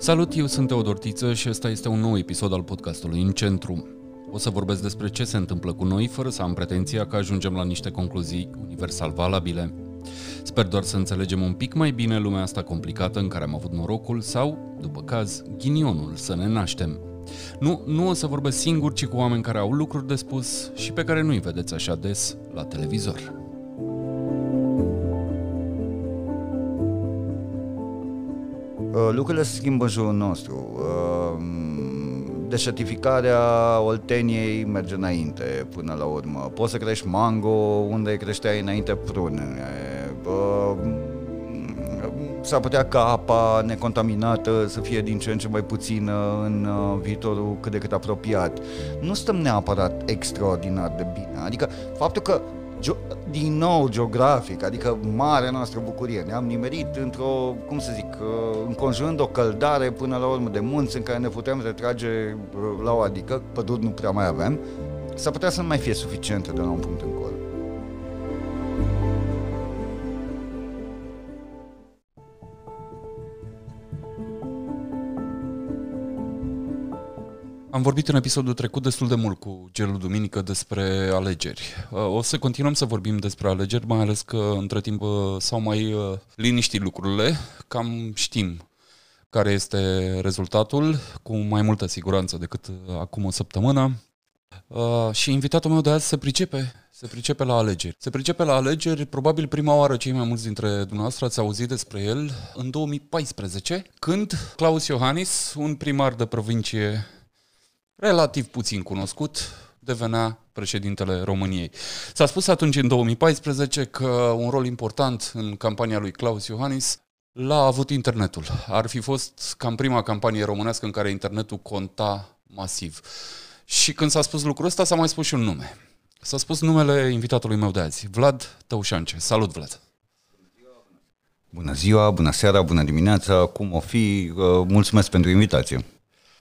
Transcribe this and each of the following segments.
Salut, eu sunt Teodor Tiță și ăsta este un nou episod al podcastului În Centru. O să vorbesc despre ce se întâmplă cu noi, fără să am pretenția că ajungem la niște concluzii universal valabile. Sper doar să înțelegem un pic mai bine lumea asta complicată în care am avut norocul sau, după caz, ghinionul să ne naștem. Nu, nu o să vorbesc singur, ci cu oameni care au lucruri de spus și pe care nu-i vedeți așa des la televizor. Lucrurile se schimbă în jurul nostru. Uh, deșertificarea Olteniei merge înainte până la urmă. Poți să crești mango unde creșteai înainte prune. Uh, s-ar putea ca apa necontaminată să fie din ce în ce mai puțină în viitorul cât de cât apropiat. Nu stăm neapărat extraordinar de bine. Adică faptul că din nou geografic, adică marea noastră bucurie. Ne-am nimerit într-o, cum să zic, uh, înconjurând o căldare până la urmă de munți în care ne putem retrage uh, la o adică, păduri nu prea mai avem, s-ar putea să nu mai fie suficientă de la un punct încolo. Am vorbit în episodul trecut destul de mult cu Gelul Duminică despre alegeri. Uh, o să continuăm să vorbim despre alegeri, mai ales că între timp uh, s-au mai uh, liniștit lucrurile. Cam știm care este rezultatul, cu mai multă siguranță decât acum o săptămână. Și invitatul meu de azi se pricepe, se pricepe la alegeri. Se pricepe la alegeri, probabil prima oară cei mai mulți dintre dumneavoastră ați auzit despre el în 2014, când Claus Iohannis, un primar de provincie relativ puțin cunoscut, devenea președintele României. S-a spus atunci, în 2014, că un rol important în campania lui Claus Iohannis l-a avut internetul. Ar fi fost cam prima campanie românească în care internetul conta masiv. Și când s-a spus lucrul ăsta, s-a mai spus și un nume. S-a spus numele invitatului meu de azi, Vlad Tăușance. Salut, Vlad! Bună ziua, bună seara, bună dimineața, cum o fi? Uh, mulțumesc pentru invitație.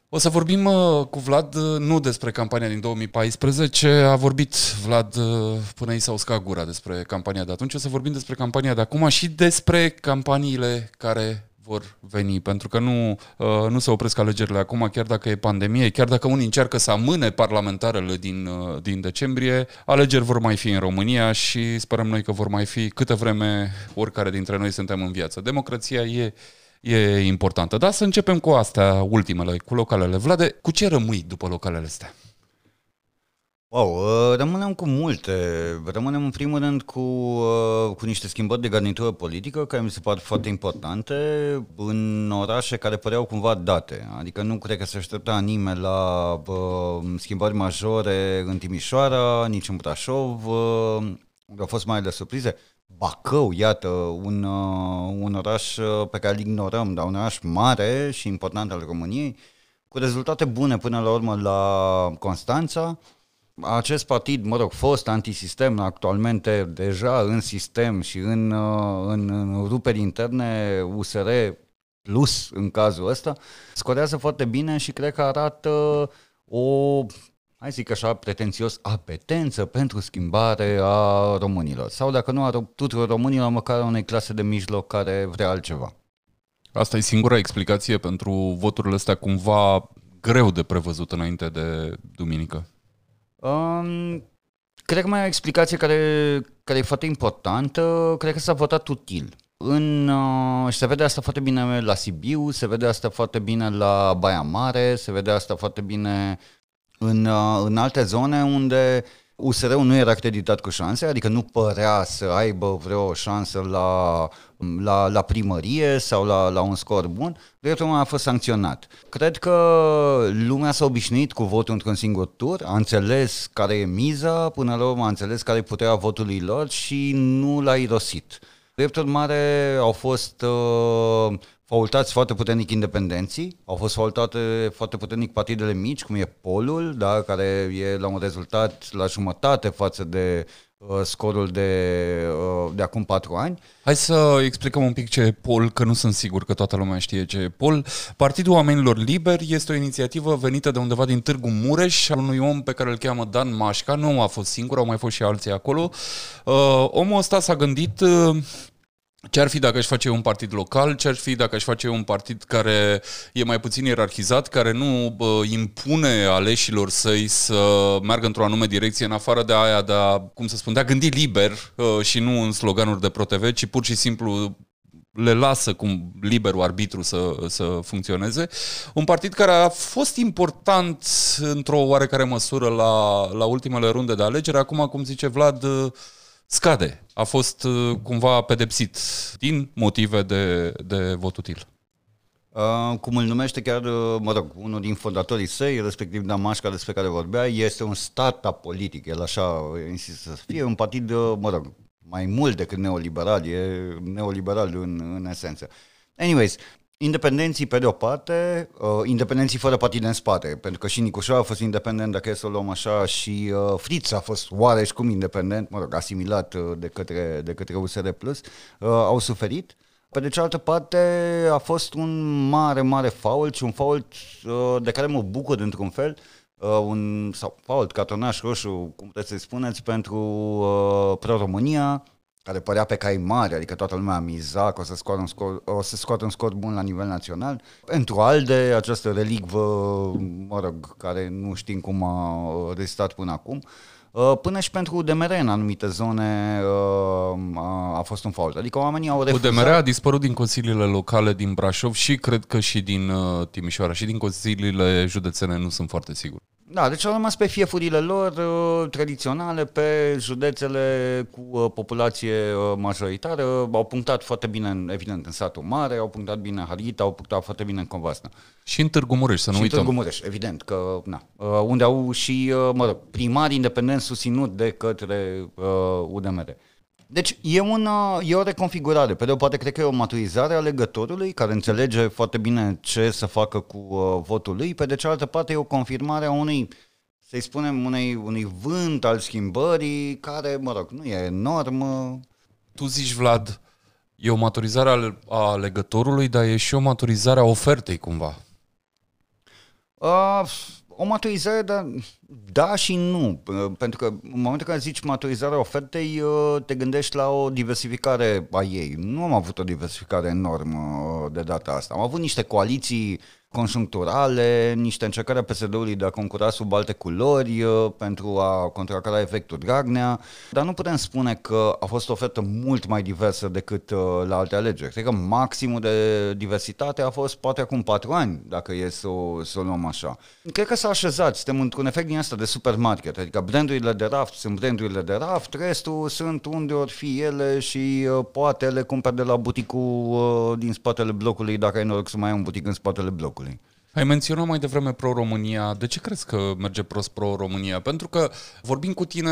O să vorbim uh, cu Vlad uh, nu despre campania din 2014, a vorbit Vlad uh, până i s-a uscat gura despre campania de atunci, o să vorbim despre campania de acum și despre campaniile care vor veni, pentru că nu, uh, nu se opresc alegerile acum, chiar dacă e pandemie, chiar dacă unii încearcă să amâne parlamentarele din, uh, din decembrie, alegeri vor mai fi în România și sperăm noi că vor mai fi câtă vreme oricare dintre noi suntem în viață. Democrația e e importantă. Dar să începem cu astea ultimele, cu localele. Vlade, cu ce rămâi după localele astea? Wow, uh, rămânem cu multe. Rămânem în primul rând cu, uh, cu niște schimbări de garnitură politică care mi se par foarte importante în orașe care păreau cumva date. Adică nu cred că se aștepta nimeni la uh, schimbări majore în Timișoara, nici în Brașov, uh, unde au fost mai de surprize. Bacău, iată, un, uh, un oraș uh, pe care îl ignorăm, dar un oraș mare și important al României, cu rezultate bune până la urmă la Constanța. Acest partid, mă rog, fost antisistem, actualmente deja în sistem și în, uh, în, în ruperi interne, USR plus în cazul ăsta, scorează foarte bine și cred că arată o hai zic așa, pretențios, apetență pentru schimbare a românilor. Sau dacă nu a tuturor românilor, măcar a unei clase de mijloc care vrea altceva. Asta e singura explicație pentru voturile astea cumva greu de prevăzut înainte de duminică? Um, cred că mai e o explicație care, care e foarte importantă. Cred că s-a votat util. În, uh, și se vede asta foarte bine la Sibiu, se vede asta foarte bine la Baia Mare, se vede asta foarte bine în, uh, în alte zone unde USR-ul nu era acreditat cu șanse, adică nu părea să aibă vreo șansă la, la, la primărie sau la, la un scor bun, dreptul urmare a fost sancționat. Cred că lumea s-a obișnuit cu votul într-un singur tur, a înțeles care e miza, până la urmă a înțeles care e puterea votului lor și nu l-a irosit. Dreptul mare au fost uh, faultați foarte puternic independenții, au fost faultate foarte puternic partidele mici, cum e Polul, da, care e la un rezultat la jumătate față de uh, scorul de, uh, de acum patru ani. Hai să explicăm un pic ce e POL, că nu sunt sigur că toată lumea știe ce e POL. Partidul Oamenilor Liberi este o inițiativă venită de undeva din Târgu Mureș, al unui om pe care îl cheamă Dan Mașca, nu a fost singur, au mai fost și alții acolo. Uh, omul ăsta s-a gândit... Uh, Ce ar fi dacă aș face un partid local? Ce ar fi dacă aș face un partid care e mai puțin ierarhizat, care nu bă, impune aleșilor săi să meargă într-o anume direcție, în afară de aia de a, cum să spun, de a gândi liber uh, și nu în sloganuri de ProTV, ci pur și simplu le lasă cum liberul arbitru să, să funcționeze. Un partid care a fost important într-o oarecare măsură la, la ultimele runde de alegeri, acum, cum zice Vlad, scade. A fost uh, cumva pedepsit din motive de, de vot util. Uh, cum îl numește chiar, uh, mă rog, unul din fondatorii săi, respectiv Damașca despre care vorbea, este un stat politic, el așa insistă să fie, un partid, uh, mă rog, mai mult decât neoliberal, e neoliberal în, în esență. Anyways, Independenții, pe de o parte, uh, independenții fără partide în spate, pentru că și Nicușor a fost independent, dacă e să o luăm așa, și uh, Fritz a fost oareși cum independent, mă rog, asimilat uh, de către, de către USR+, uh, au suferit. Pe de cealaltă parte, a fost un mare, mare fault și un fault uh, de care mă bucur într-un fel, uh, un sau fault, cartonaș roșu, cum puteți să-i spuneți, pentru uh, Pro-România, care părea pe cai mari, adică toată lumea a miza că o să scoată un scor, o să scoată un scor bun la nivel național. Pentru ALDE, această relicvă, mă rog, care nu știm cum a rezistat până acum, uh, Până și pentru UDMR în anumite zone uh, a fost un fault. Adică oamenii au refuzat... UDMR a dispărut din consiliile locale din Brașov și cred că și din uh, Timișoara și din consiliile județene, nu sunt foarte sigur. Da, deci au rămas pe fiefurile lor uh, tradiționale, pe județele cu uh, populație uh, majoritară, au punctat foarte bine, evident, în satul mare, au punctat bine în Harghita, au punctat foarte bine în Convasna. Și în Târgu Mureș, să nu și uităm. în Târgu Mureș, evident, că, na, uh, unde au și, uh, mă rog, primari independenți susținut de către uh, UDMR. Deci e, una, e o reconfigurare. Pe de o parte, cred că e o maturizare a legătorului, care înțelege foarte bine ce să facă cu uh, votul lui. Pe de cealaltă parte, e o confirmare a unui, să-i spunem, unei, unui vânt al schimbării, care, mă rog, nu e enorm. Tu zici, Vlad, e o maturizare a, a legătorului, dar e și o maturizare a ofertei, cumva. Uh, o maturizare, dar da și nu. Pentru că în momentul când zici maturizarea ofertei, te gândești la o diversificare a ei. Nu am avut o diversificare enormă de data asta. Am avut niște coaliții conjuncturale, niște încercări a PSD-ului de a concura sub alte culori uh, pentru a contracara efectul Dragnea, dar nu putem spune că a fost o ofertă mult mai diversă decât uh, la alte alegeri. Cred că maximul de diversitate a fost poate acum patru ani, dacă e să o, să o luăm așa. Cred că s-a așezat, suntem într-un efect din asta de supermarket, adică brandurile de raft sunt brandurile de raft, restul sunt unde ori fi ele și uh, poate le cumperi de la buticul din spatele blocului, dacă ai noroc să mai ai un butic în spatele blocului. Ai menționat mai devreme Pro-România. De ce crezi că merge prost Pro-România? Pentru că, vorbim cu tine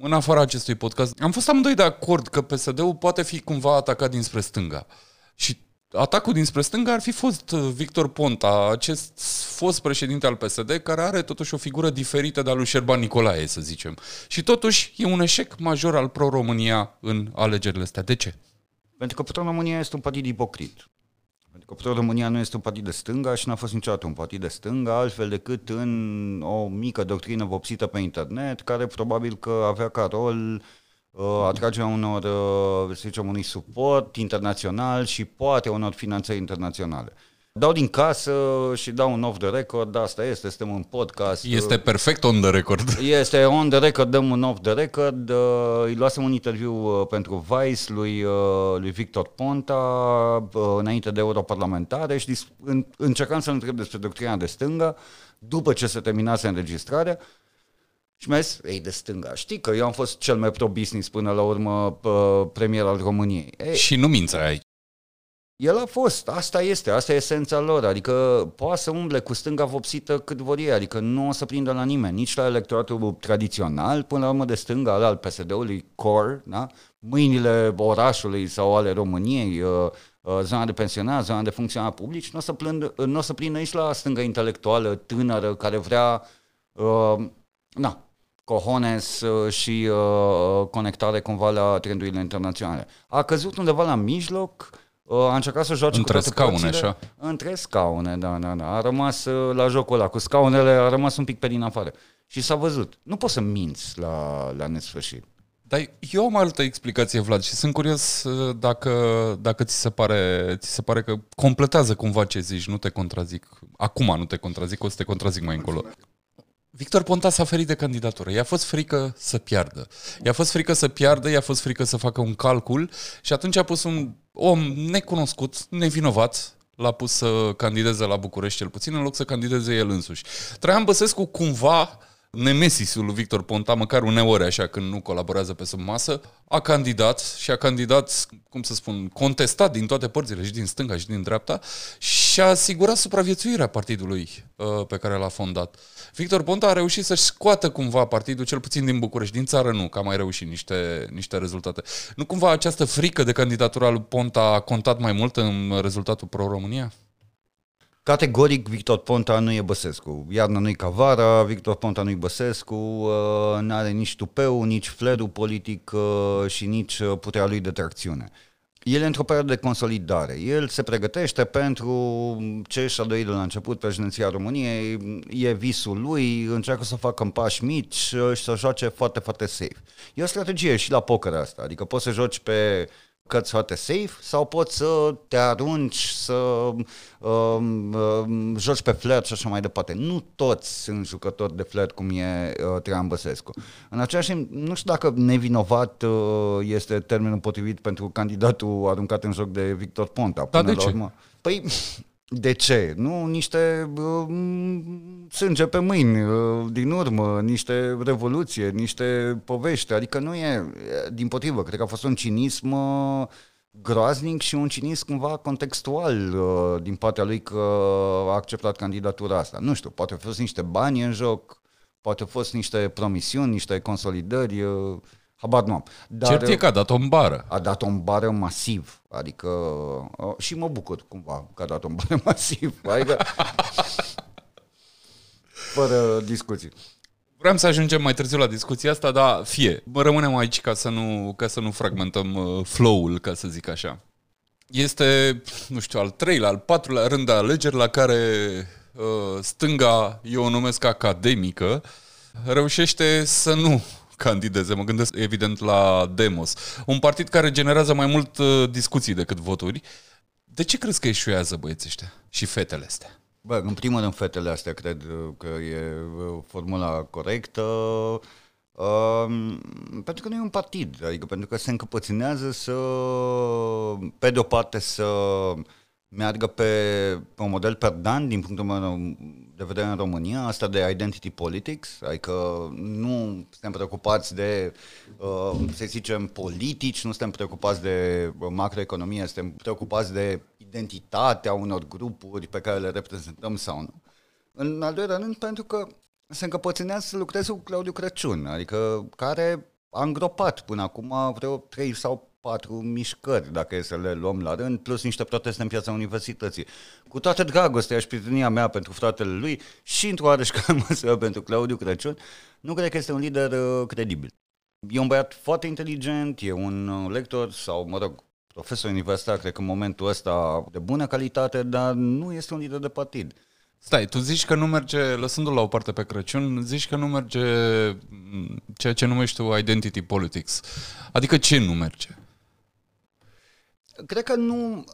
în afara acestui podcast, am fost amândoi de acord că PSD-ul poate fi cumva atacat dinspre stânga. Și atacul dinspre stânga ar fi fost Victor Ponta, acest fost președinte al PSD, care are totuși o figură diferită de a lui Șerban Nicolae, să zicem. Și totuși e un eșec major al Pro-România în alegerile astea. De ce? Pentru că Pro-România este un partid ipocrit. Pentru că Pro România nu este un partid de stânga și n-a fost niciodată un partid de stânga, altfel decât în o mică doctrină vopsită pe internet, care probabil că avea ca rol uh, atragerea unor, uh, să zicem, unui suport internațional și poate unor finanțări internaționale. Dau din casă și dau un off the record, asta este, suntem un podcast. Este perfect on the record. Este on the record, dăm un off the record. Uh, îi luasem un interviu uh, pentru Vice lui, uh, lui Victor Ponta înainte de europarlamentare și încercam să-l întreb despre doctrina de stânga după ce se terminase înregistrarea și mi-a zis, ei, de stânga, știi că eu am fost cel mai pro-business până la urmă premier al României. Ei, și nu minți aici. El a fost, asta este, asta e esența lor, adică poate să umble cu stânga vopsită cât vor ei, adică nu o să prindă la nimeni, nici la electoratul tradițional, până la urmă de stânga, al PSD-ului, core, da? mâinile orașului sau ale României, uh, uh, zona de pensionar, zona de funcționar publici, nu o să, plând, nu o să prindă nici la stânga intelectuală tânără care vrea, uh, na, cojones uh, și uh, conectare cumva la trendurile internaționale. A căzut undeva la mijloc, a încercat să joace între cu toate scaune, părțile, așa. Între scaune, da, da, da. A rămas uh, la jocul ăla cu scaunele, a rămas un pic pe din afară. Și s-a văzut. Nu poți să minți la, la nesfârșit. Dar eu am altă explicație, Vlad, și sunt curios uh, dacă, dacă ți, se pare, ți se pare că completează cumva ce zici, nu te contrazic. Acum nu te contrazic, o să te contrazic mai încolo. Victor Ponta s-a ferit de candidatură. I-a fost frică să piardă. I-a fost frică să piardă, i-a fost frică să facă un calcul și atunci a pus un om necunoscut, nevinovat, l-a pus să candideze la București cel puțin, în loc să candideze el însuși. Traian Băsescu cumva nemesisul lui Victor Ponta, măcar uneori așa când nu colaborează pe sub masă, a candidat și a candidat, cum să spun, contestat din toate părțile, și din stânga și din dreapta, și a asigurat supraviețuirea partidului uh, pe care l-a fondat. Victor Ponta a reușit să-și scoată cumva partidul, cel puțin din București, din țară nu, că a mai reușit niște, niște rezultate. Nu cumva această frică de candidatura lui Ponta a contat mai mult în rezultatul pro-România? Categoric, Victor Ponta nu e Băsescu. Iarna nu-i ca vara, Victor Ponta nu-i Băsescu, uh, nu are nici tupeu, nici flerul politic uh, și nici uh, puterea lui de tracțiune. El e într-o perioadă de consolidare. El se pregătește pentru ce și-a dorit de la început președinția României, e visul lui, încearcă să facă în pași mici și să joace foarte, foarte safe. E o strategie și la poker asta, adică poți să joci pe cărți foarte safe sau poți să te arunci, să um, um, joci pe flirt și așa mai departe. Nu toți sunt jucători de flirt cum e uh, Traian Băsescu. În același timp, nu știu dacă nevinovat uh, este termenul potrivit pentru candidatul aruncat în joc de Victor Ponta. Da, de ce? Urmă. Păi, de ce? Nu niște uh, sânge pe mâini uh, din urmă, niște revoluție, niște povești. Adică nu e, din potrivă, cred că a fost un cinism uh, groaznic și un cinism cumva contextual uh, din partea lui că a acceptat candidatura asta. Nu știu, poate au fost niște bani în joc, poate au fost niște promisiuni, niște consolidări. Uh, Habar nu am. Dar Cert e că a dat o bară. A dat o bară masiv. Adică uh, și mă bucur cumva că a dat o bară masiv. Adică fără discuții. Vreau să ajungem mai târziu la discuția asta, dar fie, mă rămânem aici ca să nu, ca să nu fragmentăm uh, flow-ul, ca să zic așa. Este, nu știu, al treilea, al patrulea rând de alegeri la care uh, stânga, eu o numesc academică, reușește să nu candideze. Mă gândesc evident la Demos. Un partid care generează mai mult uh, discuții decât voturi. De ce crezi că eșuează băieții ăștia și fetele astea? Bă, în primul rând fetele astea cred că e uh, formula corectă. Uh, pentru că nu e un partid, adică pentru că se încăpăținează să, pe de o parte, să meargă pe, pe un model perdan din punctul meu de vedere în România, asta de identity politics, adică nu suntem preocupați de, uh, să zicem, politici, nu suntem preocupați de macroeconomie, suntem preocupați de identitatea unor grupuri pe care le reprezentăm sau nu. În al doilea rând, pentru că se încăpățânează să lucreze cu Claudiu Crăciun, adică care a îngropat până acum vreo trei sau patru mișcări, dacă e să le luăm la rând, plus niște proteste în piața universității. Cu toată dragostea și prietenia mea pentru fratele lui și într-o oareșcare măsură pentru Claudiu Crăciun, nu cred că este un lider uh, credibil. E un băiat foarte inteligent, e un uh, lector sau, mă rog, profesor universitar, cred că în momentul ăsta de bună calitate, dar nu este un lider de partid. Stai, tu zici că nu merge, lăsându-l la o parte pe Crăciun, zici că nu merge mm, ceea ce numești tu identity politics. Adică ce nu merge? Cred că nu,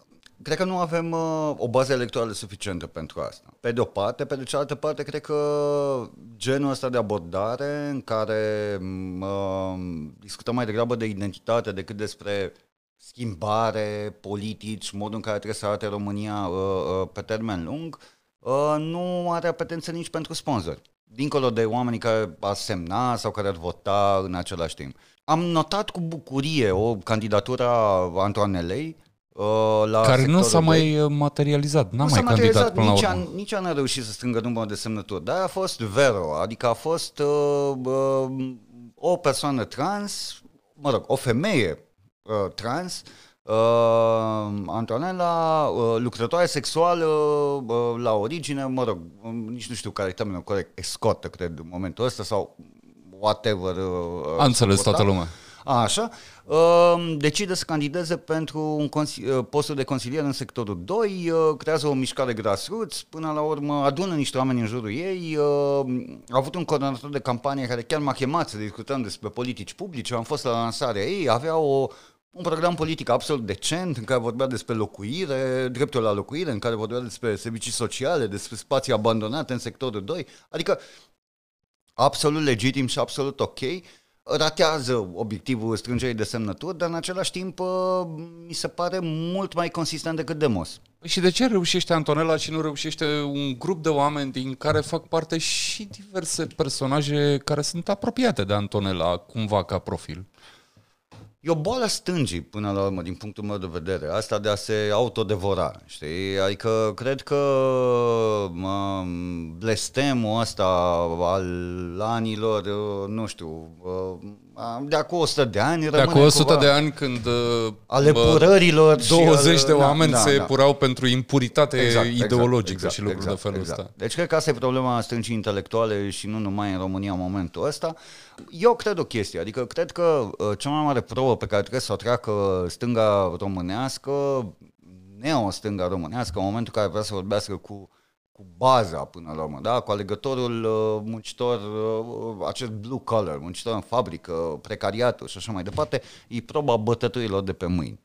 cred că nu avem uh, o bază electorală suficientă pentru asta. Pe de o parte, pe de cealaltă parte, cred că genul ăsta de abordare în care uh, discutăm mai degrabă de identitate decât despre schimbare, politici, modul în care trebuie să arate România uh, uh, pe termen lung, uh, nu are apetență nici pentru sponsori. Dincolo de oamenii care ar semna sau care ar vota în același timp. Am notat cu bucurie o candidatură a Antoanelei uh, la Care nu s-a de... mai materializat, n-a nu mai s-a candidat până nici la urmă. Nici a n-a reușit să strângă numărul de semnături, dar a fost Vero, adică a fost uh, uh, o persoană trans, mă rog, o femeie uh, trans, uh, Antonella, uh, lucrătoare sexuală uh, la origine, mă rog, nici nu știu care e termenul corect, escortă, cred, în momentul ăsta, sau whatever. Uh, A înțeles toată lumea. Așa, uh, decide să candideze pentru un consi- uh, postul de consilier în sectorul 2, uh, creează o mișcare grassroots, până la urmă adună niște oameni în jurul ei, uh, a avut un coordonator de campanie care chiar m-a chemat să discutăm despre politici publice, am fost la lansarea ei, avea o un program politic absolut decent în care vorbea despre locuire, dreptul la locuire, în care vorbea despre servicii sociale, despre spații abandonate în sectorul 2. Adică absolut legitim și absolut ok. Ratează obiectivul strângerii de semnături, dar în același timp uh, mi se pare mult mai consistent decât Demos. Păi și de ce reușește Antonella și nu reușește un grup de oameni din care fac parte și diverse personaje care sunt apropiate de Antonella cumva ca profil? E o boală stângii, până la urmă, din punctul meu de vedere, asta de a se autodevora, știi? Adică cred că mă, blestemul ăsta al anilor, nu știu, de acum 100 de ani De acum 100 cumva, de ani când ale purărilor 20 și, de da, oameni da, se da. purau pentru impuritate exact, ideologică exact, și lucruri exact, de felul exact. ăsta. Deci cred că asta e problema stâncii intelectuale și nu numai în România în momentul ăsta. Eu cred o chestie, adică cred că uh, cea mai mare probă pe care trebuie să o treacă stânga românească, neo-stânga românească, în momentul în care vrea să vorbească cu cu baza până la urmă, da? cu alegătorul uh, muncitor, uh, acest blue collar, muncitor în fabrică, precariatul și așa mai departe, e proba bătăturilor de pe mâini.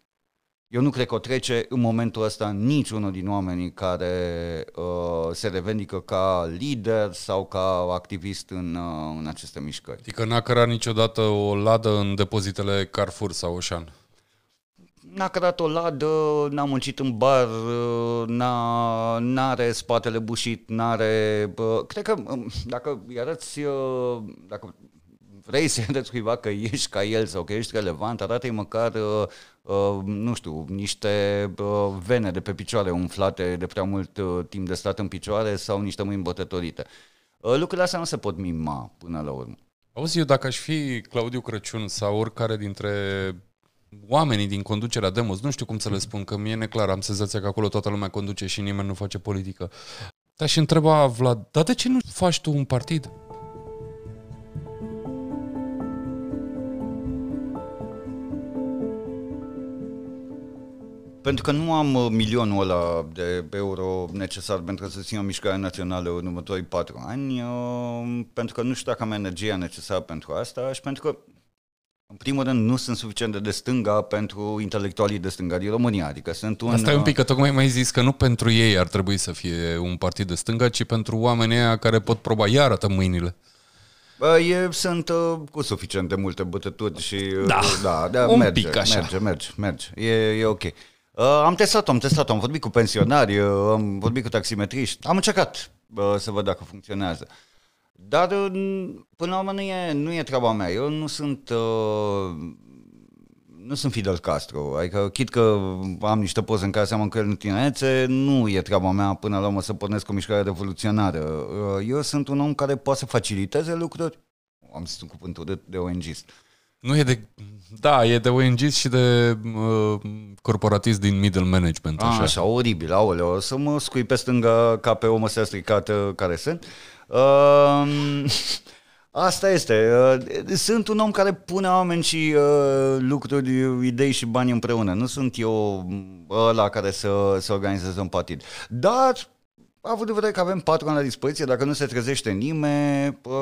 Eu nu cred că o trece în momentul ăsta niciunul din oamenii care uh, se revendică ca lider sau ca activist în, uh, în aceste mișcări. Adică n-a cărat niciodată o ladă în depozitele Carrefour sau Oșan? N-a cărat o ladă, n-a muncit în bar, uh, n-a, n-are spatele bușit, n-are... Uh, cred că um, dacă îi arăți, uh, dacă vrei să arăți cuiva că ești ca el sau că ești relevant, arată-i măcar uh, Uh, nu știu, niște uh, vene de pe picioare umflate de prea mult uh, timp de stat în picioare sau niște mâini bătătorite. Uh, lucrurile astea nu se pot mima până la urmă. Auzi, eu dacă aș fi Claudiu Crăciun sau oricare dintre oamenii din conducerea Demos, nu știu cum să le spun, că mie e neclar, am senzația că acolo toată lumea conduce și nimeni nu face politică. Dar și întreba Vlad, dar de ce nu faci tu un partid? Pentru că nu am uh, milionul ăla de euro necesar pentru să țin o mișcare națională în următorii patru ani, uh, pentru că nu știu dacă am energia necesară pentru asta și pentru că în primul rând, nu sunt suficient de, de stânga pentru intelectualii de stânga din România. Adică sunt un... Asta e un pic, că tocmai mai zis că nu pentru ei ar trebui să fie un partid de stânga, ci pentru oamenii aia care pot proba. Ia arată mâinile. Bă, e, sunt uh, cu suficient de multe bătături și... Uh, da, da, da un merge, pic așa. merge, merge, merge. E, e ok. Uh, am testat-o, am testat-o, am vorbit cu pensionari, uh, am vorbit cu taximetriști, am încercat uh, să văd dacă funcționează. Dar uh, până la urmă nu e, nu e treaba mea. Eu nu sunt uh, nu sunt Fidel Castro, adică chit că am niște poze în care seamăn că el în tinerețe, nu e treaba mea până la urmă să pornesc o mișcare revoluționară. Uh, eu sunt un om care poate să faciliteze lucruri, am zis un cuvânt de, de ONG-ist. Nu e de... Da, e de ong și de uh, corporatist din middle management. Așa, așa oribil, aoleo, o să mă scui pe stânga ca pe o măsea stricată care sunt. Uh, Asta este. Uh, sunt un om care pune oameni și uh, lucruri, idei și bani împreună. Nu sunt eu ăla care să, să organizeze un partid. Dar având în vedere că avem patru ani la dispoziție, dacă nu se trezește nimeni, uh,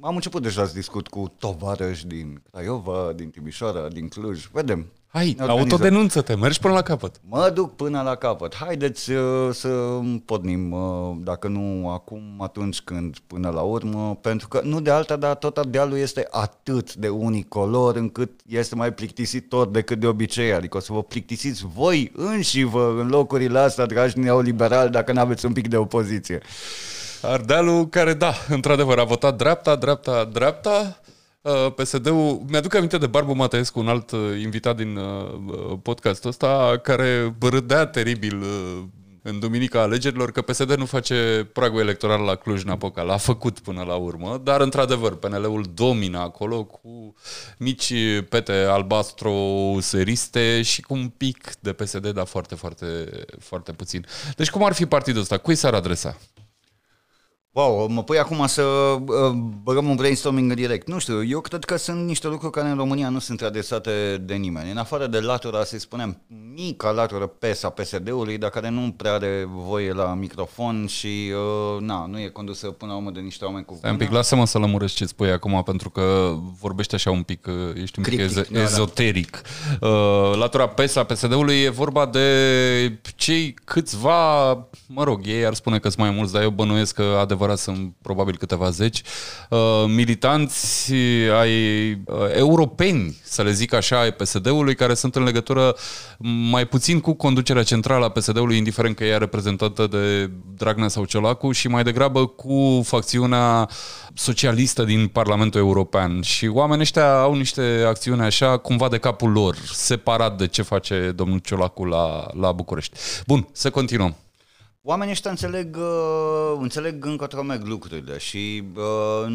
am început deja să discut cu tovarăși din Craiova, din Timișoara, din Cluj. Vedem. Hai, autodenunță-te, mergi până la capăt. Mă duc până la capăt. Haideți uh, să podnim, uh, dacă nu acum, atunci când, până la urmă, pentru că nu de alta, dar tot dealul este atât de unicolor încât este mai plictisitor decât de obicei. Adică o să vă plictisiți voi înși vă în locurile astea, dragi neoliberali, dacă nu aveți un pic de opoziție. Ardealul care, da, într-adevăr, a votat dreapta, dreapta, dreapta, Uh, PSD-ul, mi-aduc aminte de Barbu Mateescu, un alt uh, invitat din uh, podcastul ăsta, care râdea teribil în duminica alegerilor că PSD nu face pragul electoral la Cluj-Napoca. L-a făcut până la urmă, dar într-adevăr PNL-ul domină acolo cu mici pete albastro seriste și cu un pic de PSD, dar foarte, foarte, foarte puțin. Deci cum ar fi partidul ăsta? Cui s-ar adresa? Wow, mă pui acum să uh, băgăm un brainstorming direct. Nu știu, eu cred că sunt niște lucruri care în România nu sunt adresate de nimeni. În afară de latura, să spunem, mica latură PES a PSD-ului, dar care nu prea are voie la microfon și uh, na, nu e condusă până la urmă de niște oameni cu Stai un pic, lasă-mă să lămuresc ce spui acum, pentru că vorbești așa un pic, uh, ești un pic Criptic, ez- da, da. ezoteric. Uh, latura PES a PSD-ului e vorba de cei câțiva, mă rog, ei ar spune că sunt mai mulți, dar eu bănuiesc că adevărat sunt probabil câteva zeci, uh, militanți ai uh, europeni, să le zic așa, ai PSD-ului, care sunt în legătură mai puțin cu conducerea centrală a PSD-ului, indiferent că ea reprezentată de Dragnea sau Ciolacu, și mai degrabă cu facțiunea socialistă din Parlamentul European. Și oamenii ăștia au niște acțiuni așa, cumva de capul lor, separat de ce face domnul Ciolacu la, la București. Bun, să continuăm. Oamenii ăștia înțeleg, uh, înțeleg încotro merg lucrurile și uh,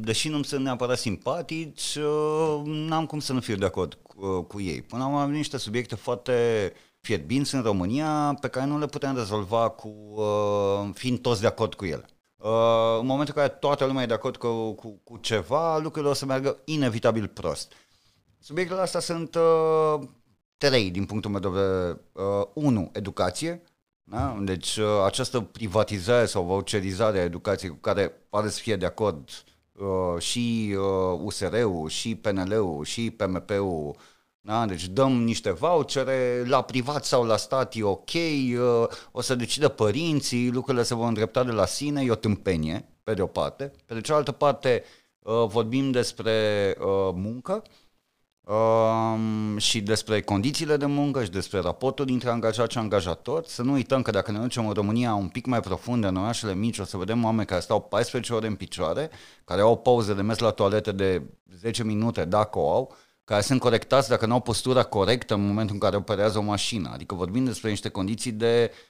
deși nu-mi sunt neapărat simpatici, uh, n-am cum să nu fiu de acord cu, uh, cu ei. Până la urmă avem niște subiecte foarte fierbinți în România pe care nu le putem rezolva cu uh, fiind toți de acord cu ele. Uh, în momentul în care toată lumea e de acord cu, cu, cu ceva, lucrurile o să meargă inevitabil prost. Subiectele astea sunt uh, trei din punctul meu de vedere. Uh, unu, educație. Da? Deci uh, această privatizare sau voucherizare a educației cu care pare să fie de acord uh, și uh, USR-ul, și PNL-ul, și PMP-ul, da? Deci dăm niște vouchere, la privat sau la stat e ok, uh, o să decidă părinții, lucrurile se vor îndrepta de la sine, e o tâmpenie, pe de o parte. Pe de cealaltă parte, uh, vorbim despre uh, muncă, um, și despre condițiile de muncă și despre raportul dintre angajat și angajator. Să nu uităm că dacă ne ducem în România un pic mai profund în orașele mici, o să vedem oameni care stau 14 ore în picioare, care au pauze de mers la toaletă de 10 minute, dacă o au, care sunt corectați dacă nu au postura corectă în momentul în care operează o mașină. Adică vorbim despre niște condiții de uh,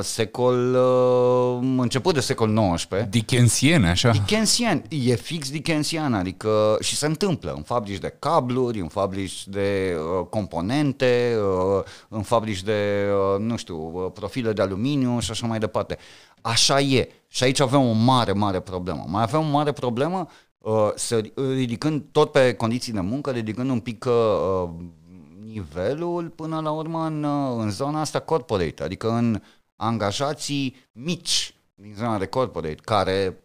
secol, uh, început de secol XIX. Dickensiene, așa. Dickensian, e fix Dickensian, adică și se întâmplă în fabrici de cabluri, în fabrici de uh, componente, uh, în fabrici de, uh, nu știu, uh, profile de aluminiu și așa mai departe. Așa e. Și aici avem o mare, mare problemă. Mai avem o mare problemă uh, să, ridicând tot pe condiții de muncă, ridicând un pic uh, nivelul până la urmă în, uh, în zona asta corporate, adică în angajații mici din zona de corporate, care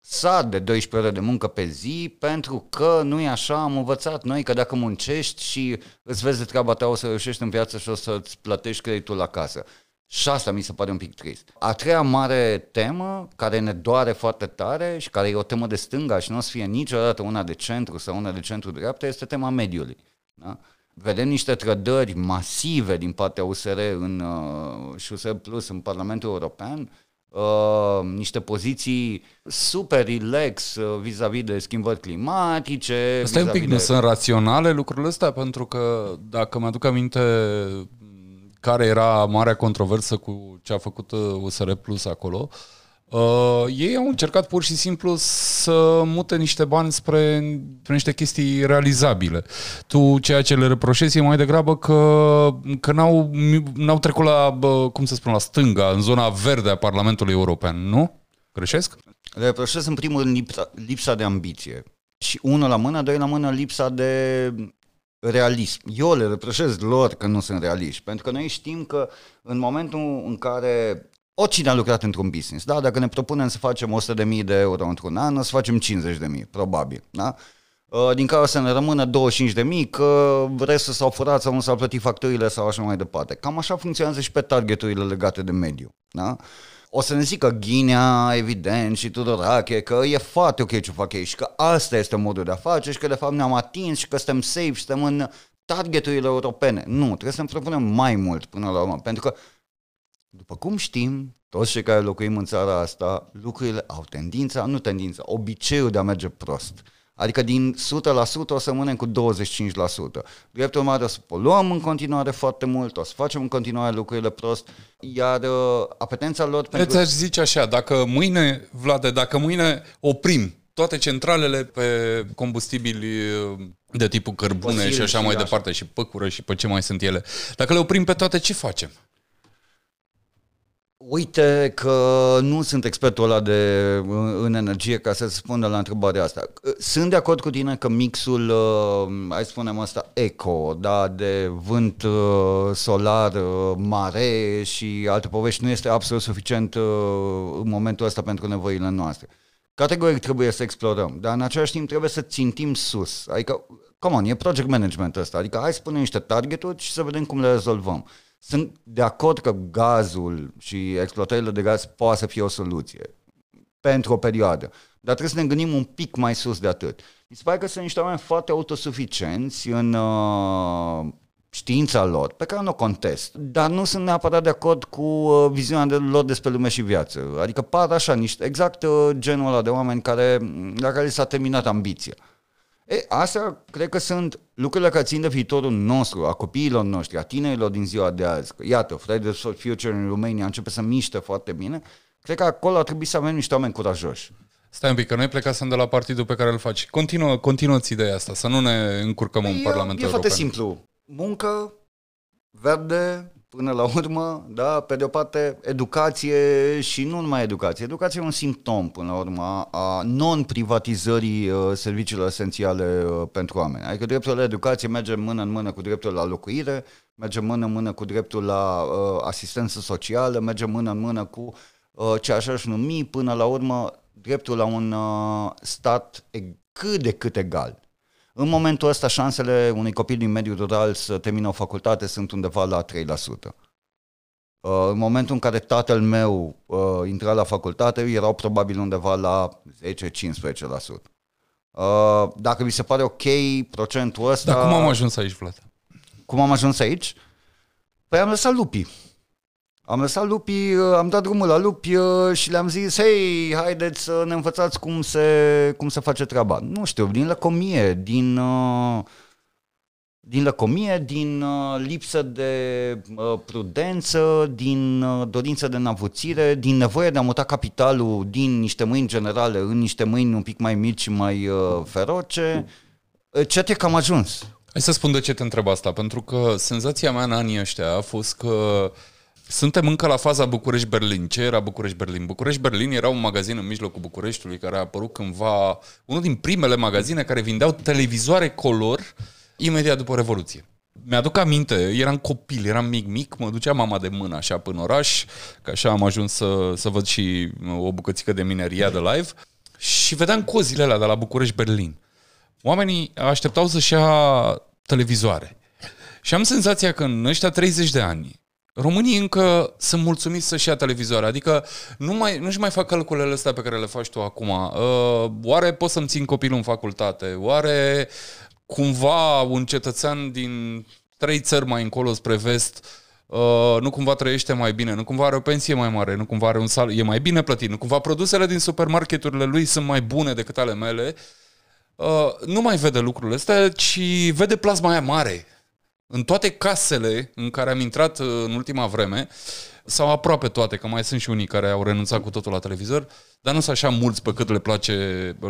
sar de 12 ore de muncă pe zi pentru că nu e așa, am învățat noi că dacă muncești și îți vezi de treaba ta o să reușești în viață și o să-ți plătești creditul la casă. Și asta mi se pare un pic trist. A treia mare temă, care ne doare foarte tare și care e o temă de stânga și nu o să fie niciodată una de centru sau una de centru-dreapta, este tema mediului. Da? Vedem niște trădări masive din partea USR în, uh, și USR Plus în Parlamentul European, uh, niște poziții super relax uh, vis-a-vis de schimbări climatice. Stai un pic, vis-a-vis nu de... sunt raționale lucrurile astea? Pentru că, dacă mă aduc aminte care era marea controversă cu ce a făcut uh, USR Plus acolo, uh, ei au încercat pur și simplu să mute niște bani spre, spre niște chestii realizabile. Tu ceea ce le reproșezi e mai degrabă că, că n-au, n-au trecut la, bă, cum să spun, la stânga, în zona verde a Parlamentului European, nu? Greșesc? Le reproșez în primul rând lipsa, lipsa de ambiție. Și unul la mână, doi la mână lipsa de realism. Eu le reproșez lor că nu sunt realiști, pentru că noi știm că în momentul în care oricine a lucrat într-un business, da? dacă ne propunem să facem 100.000 de euro într-un an, o să facem 50.000, probabil. Da? Uh, din care o să ne rămână 25.000 că restul s-au furat sau nu s-au plătit facturile sau așa mai departe. Cam așa funcționează și pe targeturile legate de mediu. Da? O să ne zică Ghinea, evident, și Tudorache, că e foarte ok ce fac ei și că asta este modul de a face și că de fapt ne-am atins și că suntem safe și suntem în targeturile europene. Nu, trebuie să ne propunem mai mult până la urmă, pentru că după cum știm, toți cei care locuim în țara asta, lucrurile au tendința, nu tendința, obiceiul de a merge prost. Adică din 100% o să rămânem cu 25%. Drept urmare o să poluăm în continuare foarte mult, o să facem în continuare lucrurile prost, iar uh, apetența lor pentru... Îți aș zice așa, dacă mâine, Vlade, dacă mâine oprim toate centralele pe combustibili uh, de tipul cărbune Fosil și așa și mai așa. departe și păcură și pe ce mai sunt ele, dacă le oprim pe toate, ce facem? Uite că nu sunt expertul ăla de, în energie ca să răspundă la întrebarea asta. Sunt de acord cu tine că mixul, uh, hai să spunem asta, eco, da, de vânt uh, solar, uh, mare și alte povești nu este absolut suficient în momentul ăsta pentru nevoile noastre. Categoric trebuie să explorăm, dar în același timp trebuie să țintim sus. Adică, come on, e project management ăsta. Adică hai să punem niște targeturi și să vedem cum le rezolvăm. Sunt de acord că gazul și exploatările de gaz poate să fie o soluție pentru o perioadă, dar trebuie să ne gândim un pic mai sus de atât. Mi se pare că sunt niște oameni foarte autosuficienți în uh, știința lor, pe care nu o contest, dar nu sunt neapărat de acord cu uh, viziunea lor despre lume și viață. Adică par așa, niște, exact uh, genul ăla de oameni care, la care s-a terminat ambiția. E, astea cred că sunt lucrurile care țin de viitorul nostru, a copiilor noștri, a tinerilor din ziua de azi. Iată, Fridays for Future în România începe să miște foarte bine. Cred că acolo ar trebui să avem niște oameni curajoși. Stai un pic, că noi plecasem de la partidul pe care îl faci. Continuă, continuă ideea asta, să nu ne încurcăm în Parlamentul European. E foarte simplu. Muncă, verde, până la urmă, da, pe de o parte, educație și nu numai educație. Educație e un simptom, până la urmă, a non-privatizării uh, serviciilor esențiale uh, pentru oameni. Adică dreptul la educație merge mână în mână cu dreptul la locuire, merge mână în mână cu dreptul la uh, asistență socială, merge mână în mână cu uh, ce așa și numi, până la urmă, dreptul la un uh, stat cât de cât egal. În momentul ăsta, șansele unui copil din mediul rural să termină o facultate sunt undeva la 3%. Uh, în momentul în care tatăl meu uh, intra la facultate, erau probabil undeva la 10-15%. Uh, dacă vi se pare ok procentul ăsta... Dar cum am ajuns aici, Vlad? Cum am ajuns aici? Păi am lăsat lupii. Am lăsat lupii, uh, am dat drumul la lupi uh, și le-am zis, hei, haideți să ne învățați cum se, cum se face treaba. Nu știu, din lăcomie, din, uh, din lăcomie, din lipsă de prudență, din dorință de navuțire, din nevoie de a muta capitalul din niște mâini generale în niște mâini un pic mai mici și mai feroce. Ce te cam ajuns? Hai să spun de ce te întreb asta, pentru că senzația mea în anii ăștia a fost că uh, suntem încă la faza București-Berlin. Ce era București-Berlin? București-Berlin era un magazin în mijlocul Bucureștiului care a apărut cândva, unul din primele magazine care vindeau televizoare color imediat după Revoluție. Mi-aduc aminte, eram copil, eram mic-mic, mă ducea mama de mână așa până oraș, că așa am ajuns să, să văd și o bucățică de mineria de live și vedeam cozile alea de la București-Berlin. Oamenii așteptau să-și ia televizoare. Și am senzația că în ăștia 30 de ani românii încă sunt mulțumiți să-și ia televizoare, adică nu mai, nu-și mai fac calculele astea pe care le faci tu acum. Uh, oare pot să-mi țin copilul în facultate? Oare cumva un cetățean din trei țări mai încolo spre vest uh, nu cumva trăiește mai bine, nu cumva are o pensie mai mare, nu cumva are un sal, e mai bine plătit, nu cumva produsele din supermarketurile lui sunt mai bune decât ale mele, uh, nu mai vede lucrurile astea, ci vede plasma aia mare în toate casele în care am intrat uh, în ultima vreme, sau aproape toate, că mai sunt și unii care au renunțat cu totul la televizor, dar nu sunt așa mulți pe cât le place,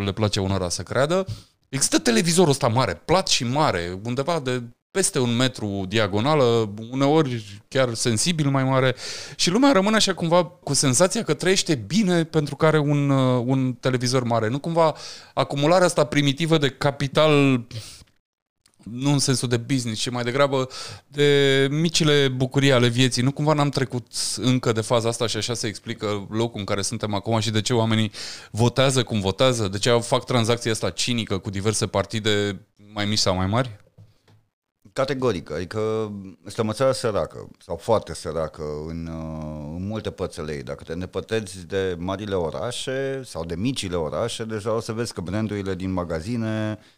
le place unora să creadă. Există televizorul ăsta mare, plat și mare, undeva de peste un metru diagonală, uneori chiar sensibil mai mare și lumea rămâne așa cumva cu senzația că trăiește bine pentru că are un, uh, un televizor mare. Nu cumva acumularea asta primitivă de capital nu în sensul de business, ci mai degrabă de micile bucurii ale vieții. Nu cumva n-am trecut încă de faza asta și așa se explică locul în care suntem acum și de ce oamenii votează cum votează, de ce fac tranzacția asta cinică cu diverse partide mai mici sau mai mari? Categoric, adică este o țară săracă sau foarte săracă în, în multe părți ei. Dacă te îndepărtezi de marile orașe sau de micile orașe, deja o să vezi că brandurile din magazine Uh,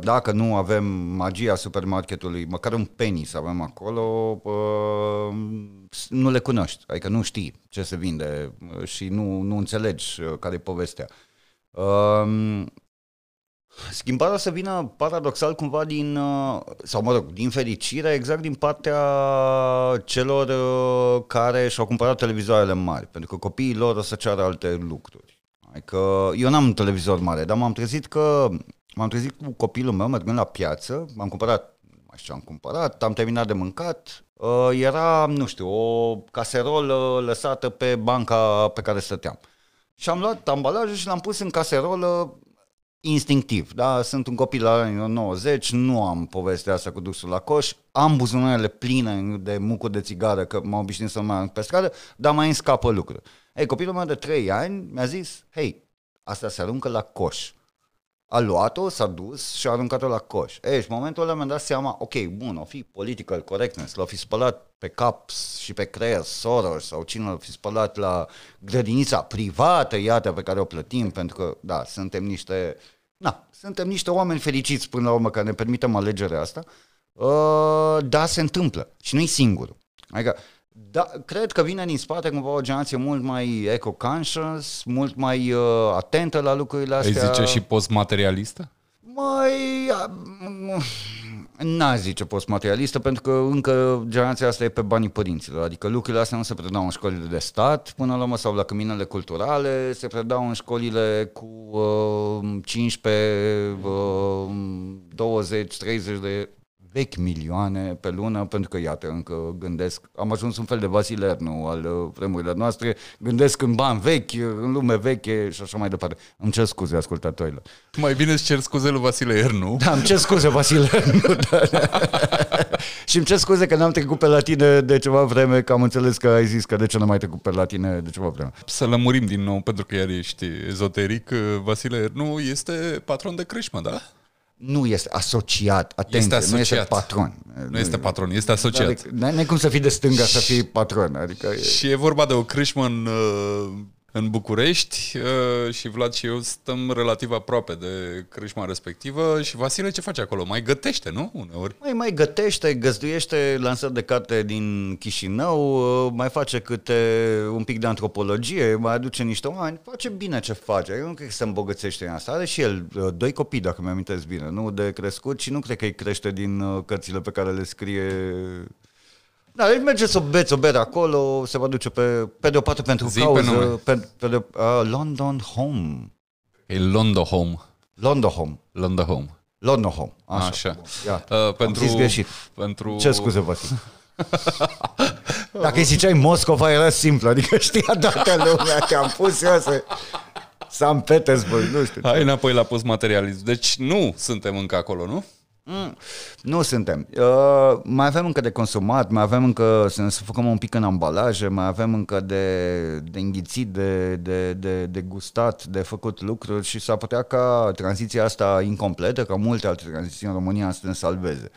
dacă nu avem magia supermarketului, măcar un penny să avem acolo, uh, nu le cunoști, adică nu știi ce se vinde uh, și nu, nu înțelegi care e povestea. Um, schimbarea o să vină paradoxal cumva din, sau mă rog, din fericire, exact din partea celor care și-au cumpărat televizoarele mari, pentru că copiii lor o să ceară alte lucruri. Adică eu n-am un televizor mare, dar m-am trezit că M-am trezit cu copilul meu mergând la piață, m-am cumpărat mai știu ce am cumpărat, am terminat de mâncat, uh, era, nu știu, o caserolă lăsată pe banca pe care stăteam. Și am luat ambalajul și l-am pus în caserolă instinctiv, da? Sunt un copil la anii 90, nu am povestea asta cu dusul la coș, am buzunarele pline de mucuri de țigară, că m-am obișnuit să mai pe stradă, dar mai îmi scapă lucruri. Ei, copilul meu de 3 ani mi-a zis, hei, asta se aruncă la coș. A luat-o, s-a dus și a aruncat-o la coș. Ei, și în momentul ăla mi-am dat seama, ok, bun, o fi political correctness, l-au fi spălat pe cap și pe creier Soros sau cine l-a fi spălat la grădinița privată, iată, pe care o plătim, pentru că, da, suntem niște Na, suntem niște oameni fericiți până la urmă că ne permitem alegerea asta, uh, da, se întâmplă și nu-i singur. Adică, da, cred că vine din spate cumva o generație mult mai eco-conscious, mult mai uh, atentă la lucrurile astea. Ai zice și postmaterialistă? Mai... N-aș zice postmaterialistă, pentru că încă generația asta e pe banii părinților. Adică lucrurile astea nu se predau în școlile de stat, până la urmă, sau la căminele culturale, se predau în școlile cu uh, 15, uh, 20, 30 de vechi milioane pe lună, pentru că, iată, încă gândesc, am ajuns un fel de Vasile Ernu al uh, vremurilor noastre, gândesc în bani vechi, în lume veche și așa mai departe. Îmi cer scuze ascultătorilor. Mai bine îți cer scuze lui Vasile Ernu. Da, îmi cer scuze, Vasile Ernu. Da, da. și îmi cer scuze că n-am trecut pe la tine de ceva vreme, că am înțeles că ai zis că de ce n-am mai trecut pe la tine de ceva vreme. Să lămurim din nou, pentru că iar ești ezoteric, Vasile Ernu este patron de creșmă, da? Nu este asociat, atenție, este asociat. nu este patron. Nu este patron, este asociat. Adică, nu ai cum să fii de stânga să fii patron. Adică și e vorba de o crâșmă în uh, în București uh, și Vlad și eu stăm relativ aproape de crâșma respectivă și Vasile ce face acolo? Mai gătește, nu? Uneori. Mai, mai gătește, găzduiește lansări de carte din Chișinău, uh, mai face câte un pic de antropologie, mai aduce niște oameni, face bine ce face. Eu nu cred că se îmbogățește în asta. Are și el uh, doi copii, dacă mi-am bine, nu de crescut și nu cred că îi crește din cărțile pe care le scrie da, deci merge să beți o bere acolo, se va duce pe, pe de o parte pentru Zi cauză, pe, pe, pe de, uh, London Home. E London Home. London Home. London Home. London Home. Așa. Așa. Uh, pentru, Am zis greșit. Pentru... Ce scuze, vă Dacă îi ziceai Moscova era simplu, adică știa toată lumea că am pus eu să... San Petersburg, nu știu. Hai înapoi la postmaterialism. Deci nu suntem încă acolo, nu? Mm, nu suntem. Uh, mai avem încă de consumat, mai avem încă să ne sufocăm un pic în ambalaje, mai avem încă de, de înghițit, de, de, de, de gustat, de făcut lucruri și s-ar putea ca tranziția asta incompletă, ca multe alte tranziții în România să ne salveze.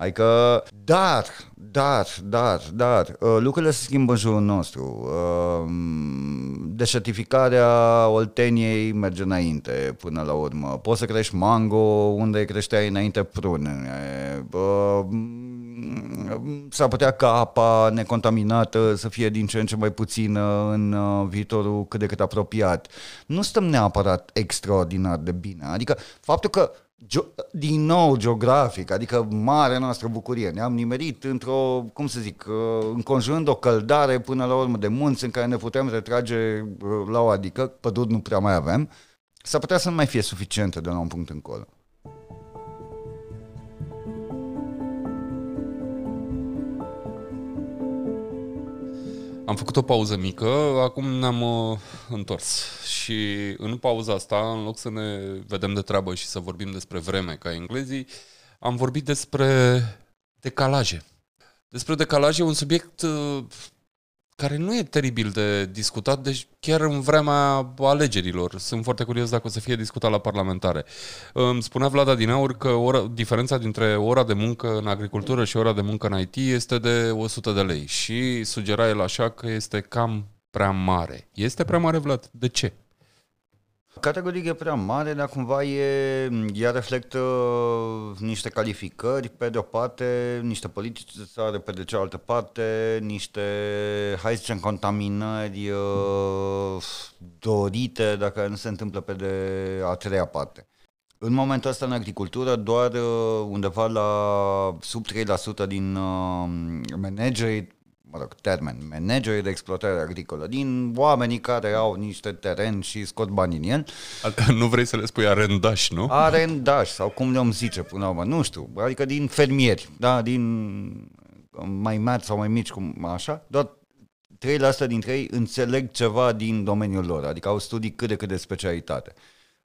Adică, dar, dar, dar, dar, uh, lucrurile se schimbă în jurul nostru. Uh, deșertificarea Olteniei merge înainte până la urmă. Poți să crești mango unde creșteai înainte prune. Uh, s-ar putea ca apa necontaminată să fie din ce în ce mai puțină în viitorul cât de cât apropiat. Nu stăm neapărat extraordinar de bine. Adică faptul că din nou geografic, adică marea noastră bucurie. Ne-am nimerit într-o, cum să zic, uh, înconjurând o căldare până la urmă de munți în care ne putem retrage uh, la o adică, păduri nu prea mai avem, s-ar putea să nu mai fie suficientă de la un punct încolo. Am făcut o pauză mică, acum ne-am uh, întors. Și în pauza asta, în loc să ne vedem de treabă și să vorbim despre vreme ca englezii, am vorbit despre decalaje. Despre decalaje, un subiect uh, care nu e teribil de discutat, deci chiar în vremea alegerilor. Sunt foarte curios dacă o să fie discutat la parlamentare. Îmi spunea Vlada din aur că ora, diferența dintre ora de muncă în agricultură și ora de muncă în IT este de 100 de lei și sugera el așa că este cam prea mare. Este prea mare, Vlad? De ce? Categoric e prea mare, dar cumva e, ea reflectă niște calificări, pe de o parte, niște politici de țară, pe de cealaltă parte, niște, hai să zicem, contaminări uh, dorite, dacă nu se întâmplă pe de a treia parte. În momentul ăsta în agricultură doar uh, undeva la sub 3% din uh, manageri mă rog, termen, manageri de exploatare agricolă, din oamenii care au niște teren și scot bani în el. Nu vrei să le spui arendași, nu? Arendași, sau cum le-om zice până la urmă, nu știu, adică din fermieri, da, din mai mari sau mai mici, cum așa, doar 3% dintre ei înțeleg ceva din domeniul lor, adică au studii cât de cât de specialitate.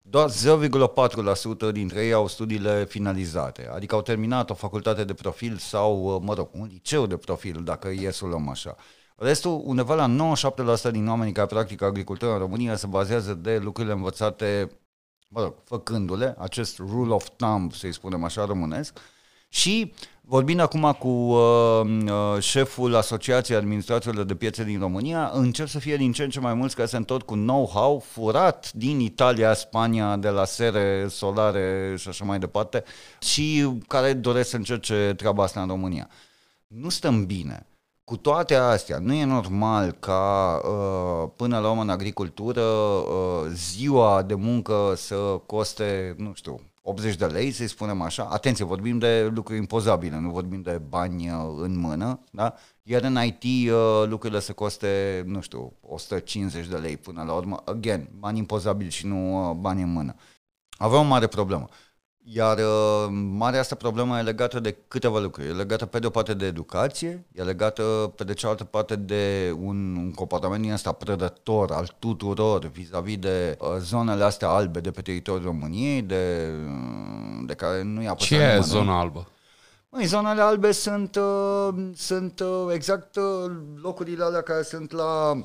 Doar 0,4% dintre ei au studiile finalizate, adică au terminat o facultate de profil sau, mă rog, un liceu de profil, dacă e să o luăm așa. Restul, undeva la 97% din oamenii care practică agricultura în România se bazează de lucrurile învățate, mă rog, făcându-le, acest rule of thumb, să-i spunem așa românesc, și Vorbind acum cu uh, uh, șeful Asociației Administratorilor de Piețe din România, încep să fie din ce în ce mai mulți care se întorc cu know-how furat din Italia, Spania, de la sere, solare și așa mai departe, și care doresc să încerce treaba asta în România. Nu stăm bine. Cu toate astea, nu e normal ca uh, până la urmă în agricultură uh, ziua de muncă să coste, nu știu, 80 de lei, să spunem așa. Atenție, vorbim de lucruri impozabile, nu vorbim de bani uh, în mână, da? Iar în IT uh, lucrurile se coste, nu știu, 150 de lei până la urmă. Again, bani impozabili și nu uh, bani în mână. Avem o mare problemă. Iar uh, marea asta problemă e legată de câteva lucruri. E legată pe de o parte de educație, e legată pe de cealaltă parte de un, un comportament din asta prădător al tuturor vis-a-vis de uh, zonele astea albe de pe teritoriul României, de, uh, de care nu i-a Ce e zona albă? Măi, zonele albe sunt, uh, sunt uh, exact uh, locurile alea care sunt la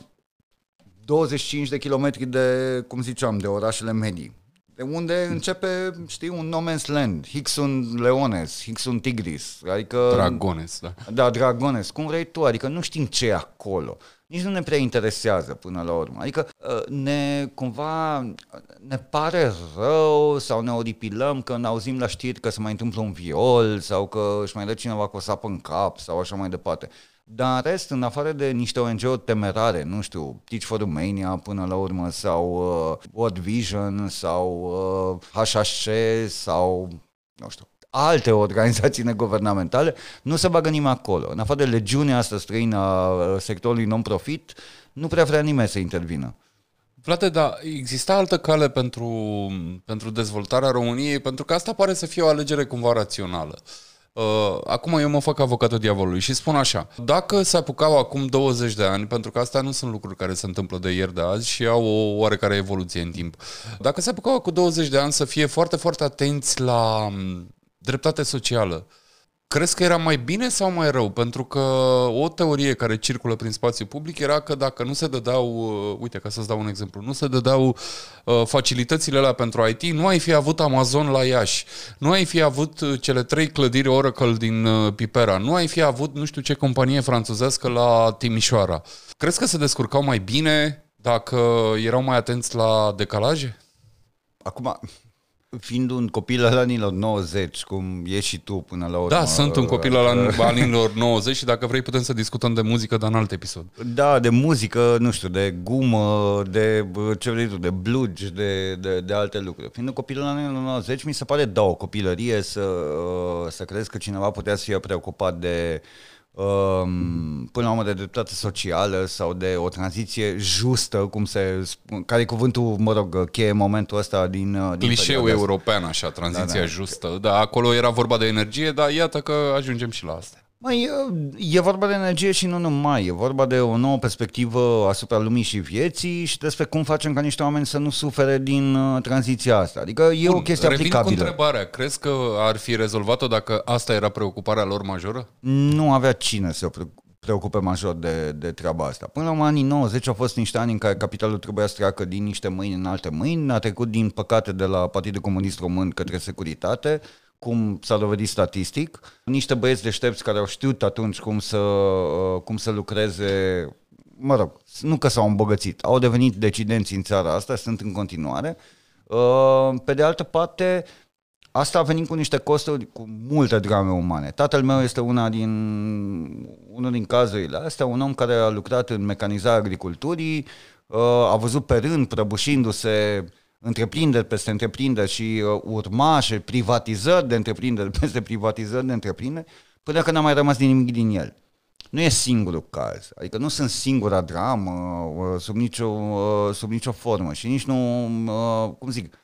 25 de kilometri de, cum ziceam, de orașele medii de unde începe, știi, un no man's land. Hixun Leones, Hixun Tigris, adică... Dragones, da. Da, Dragones, cum vrei tu, adică nu știm ce e acolo. Nici nu ne prea interesează până la urmă. Adică ă, ne cumva ne pare rău sau ne oripilăm când auzim la știri că se mai întâmplă un viol sau că își mai dă cineva cu o sapă în cap sau așa mai departe. Dar în rest, în afară de niște ONG-uri temerare, nu știu, Teach for Romania până la urmă, sau uh, World Vision, sau uh, HHC, sau, nu știu, alte organizații neguvernamentale, nu se bagă nimeni acolo. În afară de legiunea asta străină a uh, sectorului non-profit, nu prea vrea nimeni să intervină. Frate, da, exista altă cale pentru, pentru dezvoltarea României, pentru că asta pare să fie o alegere cumva rațională. Uh, Uh, acum eu mă fac avocatul diavolului și spun așa, dacă se apucau acum 20 de ani, pentru că astea nu sunt lucruri care se întâmplă de ieri de azi și au o oarecare evoluție în timp, dacă se apucau cu 20 de ani să fie foarte, foarte atenți la um, dreptate socială, Crezi că era mai bine sau mai rău? Pentru că o teorie care circulă prin spațiu public era că dacă nu se dădeau, uh, uite ca să-ți dau un exemplu, nu se dădeau uh, facilitățile alea pentru IT, nu ai fi avut Amazon la Iași, nu ai fi avut uh, cele trei clădiri Oracle din uh, Pipera, nu ai fi avut nu știu ce companie franțuzească la Timișoara. Crezi că se descurcau mai bine dacă erau mai atenți la decalaje? Acum, fiind un copil al anilor 90, cum ești și tu până la urmă. Da, sunt un copil al anilor 90 și dacă vrei putem să discutăm de muzică, dar în alt episod. Da, de muzică, nu știu, de gumă, de ce vrei tu, de blugi, de, de, de alte lucruri. Fiind un copil al anilor 90, mi se pare, da, o copilărie să, să crezi că cineva putea să fie preocupat de um, până la urmă de dreptate socială sau de o tranziție justă, cum se spune, care e cuvântul, mă rog, cheie momentul ăsta din... din Clișeu european, așa, tranziția da, da. justă. Da, acolo era vorba de energie, dar iată că ajungem și la asta. Mai, e vorba de energie și nu numai, e vorba de o nouă perspectivă asupra lumii și vieții și despre cum facem ca niște oameni să nu sufere din uh, tranziția asta. Adică e Bun, o chestie revin aplicabilă. cu întrebarea, crezi că ar fi rezolvat-o dacă asta era preocuparea lor majoră? Nu avea cine să preocupe major de, de treaba asta. Până la anii 90 au fost niște ani în care capitalul trebuia să treacă din niște mâini în alte mâini, a trecut din păcate de la Partidul Comunist Român către securitate, cum s-a dovedit statistic, niște băieți deștepți care au știut atunci cum să, uh, cum să lucreze, mă rog, nu că s-au îmbogățit, au devenit decidenți în țara asta, sunt în continuare. Uh, pe de altă parte, Asta a venit cu niște costuri, cu multe drame umane. Tatăl meu este una din, unul din cazurile astea, un om care a lucrat în mecanizarea agriculturii, uh, a văzut pe rând prăbușindu-se întreprinderi peste întreprinderi și uh, urmașe, privatizări de întreprinderi peste privatizări de întreprinderi, până când n-a mai rămas din nimic din el. nu e singurul caz. Adică nu sunt singura dramă uh, sub nicio, uh, sub nicio formă și nici nu, uh, cum zic,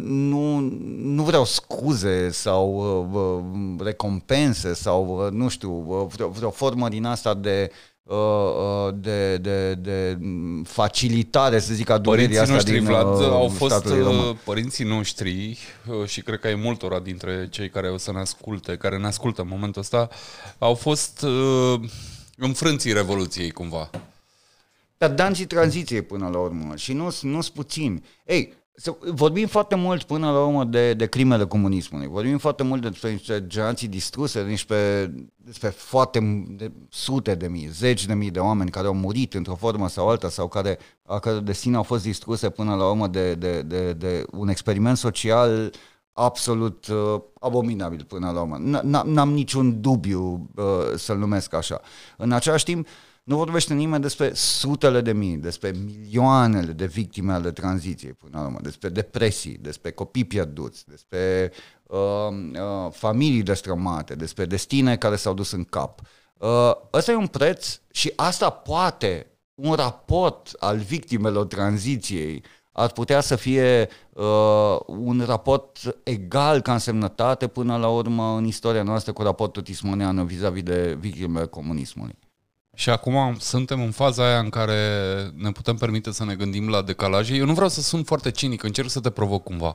nu, nu vreau scuze sau uh, recompense sau, uh, nu știu, uh, vreo, vreo formă din asta de de, de, de facilitare, să zic, a durerii asta noștri, din Vlad, au fost părinții noștri și cred că e multora dintre cei care o să ne asculte, care ne ascultă în momentul ăsta, au fost înfrânții Revoluției cumva. Dar danții tranziției până la urmă și nu sunt puțini. Ei, Vorbim foarte mult până la urmă de, de crimele comunismului. Vorbim foarte mult despre niște generații distruse, despre, despre foarte de, sute de mii, zeci de mii de oameni care au murit într-o formă sau alta sau care, a care destin au fost distruse până la urmă de, de, de, de un experiment social absolut uh, abominabil până la urmă. N-am niciun dubiu uh, să-l numesc așa. În același timp, uh, nu vorbește nimeni despre sutele de mii, despre milioanele de victime ale tranziției până la urmă, despre depresii, despre copii pierduți, despre uh, uh, familii destrămate, despre destine care s-au dus în cap. Uh, ăsta e un preț și asta poate un raport al victimelor tranziției ar putea să fie uh, un raport egal ca însemnătate până la urmă în istoria noastră cu raportul tismonean vis-a-vis de victimele comunismului. Și acum suntem în faza aia în care ne putem permite să ne gândim la decalaje. Eu nu vreau să sun foarte cinic, încerc să te provoc cumva.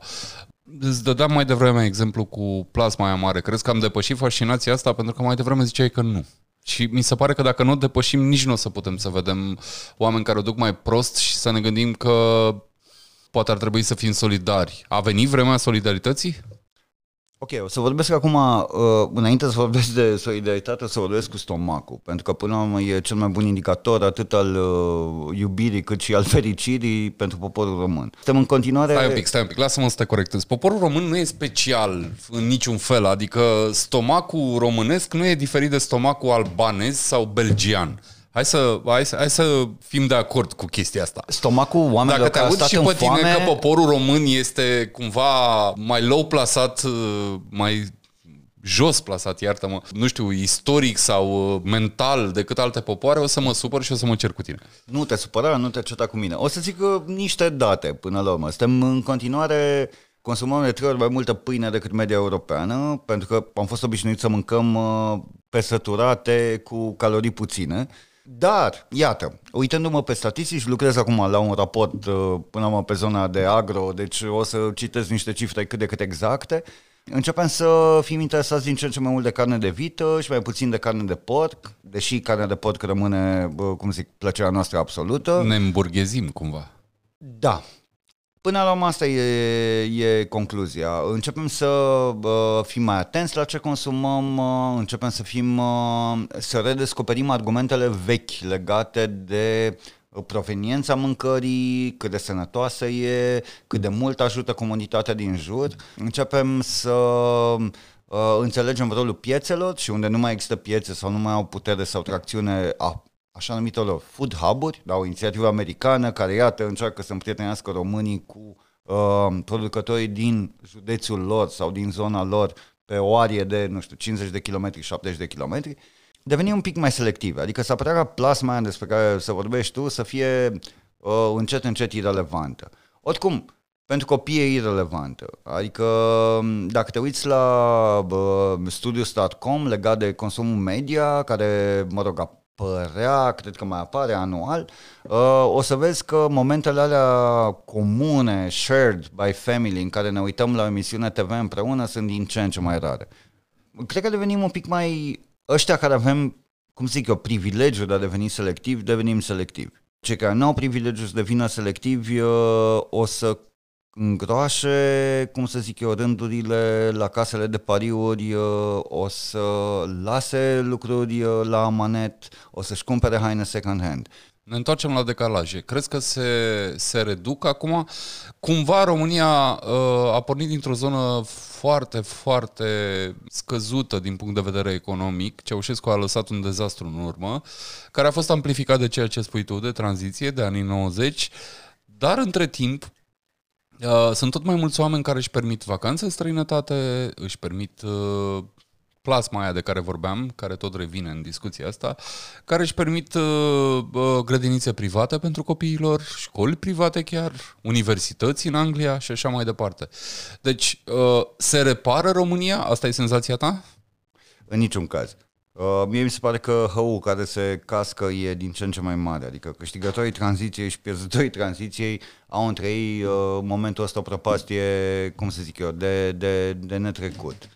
Îți dădeam mai devreme exemplu cu plasma aia mare. Crezi că am depășit fascinația asta? Pentru că mai devreme ziceai că nu. Și mi se pare că dacă nu o depășim, nici nu o să putem să vedem oameni care o duc mai prost și să ne gândim că poate ar trebui să fim solidari. A venit vremea solidarității? Ok, o să vorbesc acum, uh, înainte să vorbesc de solidaritate, o să vorbesc cu stomacul, pentru că până la urmă e cel mai bun indicator atât al uh, iubirii cât și al fericirii pentru poporul român. Suntem în continuare... Stai un pic, stai un pic, lasă-mă să te corectez. Poporul român nu e special în niciun fel, adică stomacul românesc nu e diferit de stomacul albanez sau belgian. Hai să, hai, să, hai să fim de acord cu chestia asta. Stomacul oamenilor Dacă te auzi și pe tine foame... că poporul român este cumva mai low plasat, mai jos plasat, iartă-mă, nu știu, istoric sau uh, mental decât alte popoare, o să mă supăr și o să mă cer cu tine. Nu te supăra, nu te certa cu mine. O să zic uh, niște date până la urmă. Suntem în continuare consumăm de trei ori mai multă pâine decât media europeană, pentru că am fost obișnuiți să mâncăm uh, pe săturate cu calorii puține. Dar, iată, uitându-mă pe statistici, lucrez acum la un raport uh, până la pe zona de agro, deci o să citesc niște cifre cât de cât exacte. Începem să fim interesați din ce în ce mai mult de carne de vită și mai puțin de carne de porc, deși carnea de porc rămâne, cum zic, plăcerea noastră absolută. Ne îmburghezim cumva. Da, Până la urmă asta e, e concluzia. Începem să uh, fim mai atenți la ce consumăm, uh, începem să fim uh, să redescoperim argumentele vechi legate de proveniența mâncării, cât de sănătoasă e, cât de mult ajută comunitatea din jur. Începem să uh, înțelegem rolul piețelor și unde nu mai există piețe sau nu mai au putere sau tracțiune, a așa numitelor food hub-uri, da, o inițiativă americană care, iată, încearcă să împrietenească românii cu uh, producătorii din județul lor sau din zona lor pe o arie de, nu știu, 50 de kilometri, 70 de kilometri, deveni un pic mai selective. Adică să apărea plasma aia despre care să vorbești tu să fie uh, încet, încet irelevantă. Oricum, pentru copii e irelevantă. Adică um, dacă te uiți la uh, studios.com legat de consumul media, care, mă rog, părea, cred că mai apare anual, uh, o să vezi că momentele alea comune, shared by family, în care ne uităm la o emisiune TV împreună, sunt din ce în ce mai rare. Cred că devenim un pic mai... Ăștia care avem, cum zic eu, privilegiul de a deveni selectiv, devenim selectivi. Cei care nu au privilegiul să devină selectivi uh, o să îngroașe, cum să zic eu, rândurile la casele de pariuri, uh, o să lase lucruri uh, la amanet, o să-și cumpere haine second hand. Ne întoarcem la decalaje. Crezi că se, se reduc acum? Cumva România uh, a pornit dintr-o zonă foarte, foarte scăzută din punct de vedere economic. Ceaușescu a lăsat un dezastru în urmă, care a fost amplificat de ceea ce spui tu, de tranziție, de anii 90, dar între timp Uh, sunt tot mai mulți oameni care își permit vacanțe în străinătate, își permit uh, plasma aia de care vorbeam, care tot revine în discuția asta, care își permit uh, uh, grădinițe private pentru copiilor, școli private chiar, universități în Anglia și așa mai departe. Deci, uh, se repară România? Asta e senzația ta? În niciun caz. Uh, mie mi se pare că hăul care se cască e din ce în ce mai mare, adică câștigătorii tranziției și pierzătorii tranziției au între ei uh, momentul ăsta o prăpastie, cum să zic eu, de, de, de netrecut.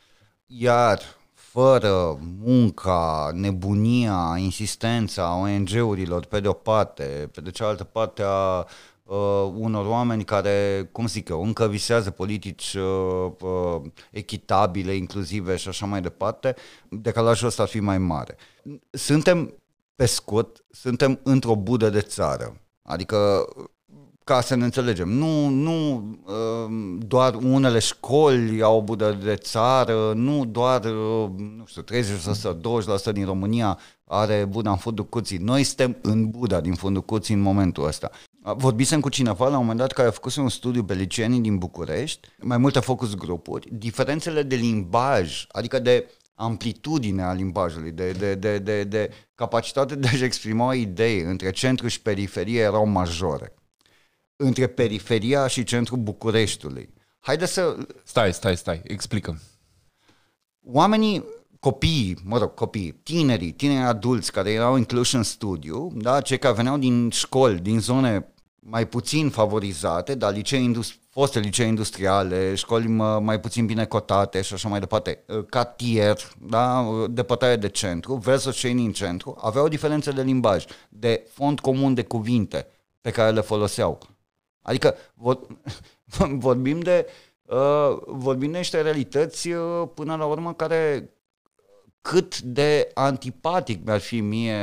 Iar fără munca, nebunia, insistența ONG-urilor pe de o parte, pe de cealaltă parte a uh, unor oameni care, cum zic eu, încă visează politici uh, uh, echitabile, inclusive și așa mai departe, decalajul ăsta ar fi mai mare. Suntem, pe scurt, suntem într-o budă de țară. Adică ca să ne înțelegem. Nu, nu uh, doar unele școli au o budă de țară, nu doar, uh, nu știu, 30%, 20% din România are Buda în fundul curții. Noi suntem în Buda din fundul curții în momentul ăsta. Vorbisem cu cineva la un moment dat care a făcut un studiu pe licenii din București, mai multe focus grupuri, diferențele de limbaj, adică de amplitudine a limbajului, de, de, de, de, de capacitate de a-și exprima idei între centru și periferie erau majore. Între periferia și centrul Bucureștiului. Haideți să... Stai, stai, stai, explică. Oamenii copiii, mă rog, copiii, tinerii, tineri adulți care erau incluși în studiu, da, cei care veneau din școli, din zone mai puțin favorizate, dar licee industri- foste licee industriale, școli mai puțin bine cotate și așa mai departe, ă, cartier, da, depătare de centru, versus cei din centru, aveau diferențe de limbaj, de fond comun de cuvinte pe care le foloseau. Adică vor, vorbim de uh, vorbim de niște realități uh, până la urmă care cât de antipatic mi-ar fi mie,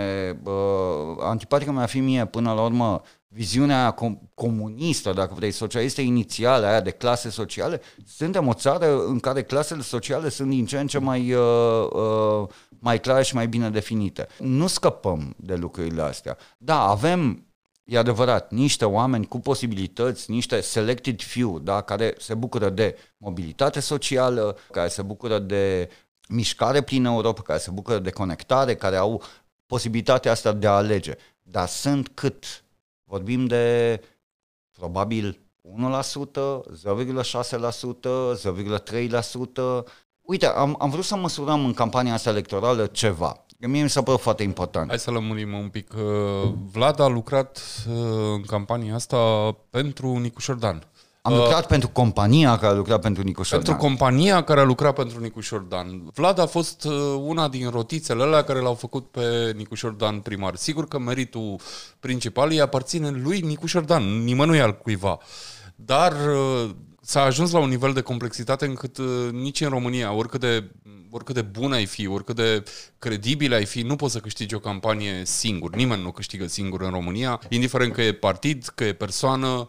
uh, antipatică mi-ar fi mie până la urmă viziunea com- comunistă, dacă vrei, socialistă inițială, aia de clase sociale, suntem o țară în care clasele sociale sunt din ce în ce mai, uh, uh, mai clare și mai bine definite. Nu scăpăm de lucrurile astea. Da, avem E adevărat, niște oameni cu posibilități, niște selected few, da, care se bucură de mobilitate socială, care se bucură de mișcare prin Europa, care se bucură de conectare, care au posibilitatea asta de a alege. Dar sunt cât? Vorbim de probabil 1%, 0,6%, 0,3%. Uite, am, am vrut să măsurăm în campania asta electorală ceva. Mie mi s-a părut foarte important. Hai să lămurim un pic. Vlad a lucrat uh, în campania asta pentru Nicu Șordan. Am uh, lucrat pentru compania care a lucrat pentru Nicu Șordan. Pentru compania care a lucrat pentru Nicu Șordan. Vlad a fost uh, una din rotițele alea care l-au făcut pe Nicu Șordan primar. Sigur că meritul principal îi aparține lui Nicu Șordan, nimănui al cuiva. Dar uh, s-a ajuns la un nivel de complexitate încât uh, nici în România, oricât de, oricât de bun ai fi, oricât de credibil ai fi, nu poți să câștigi o campanie singur. Nimeni nu câștigă singur în România, indiferent că e partid, că e persoană, Uh,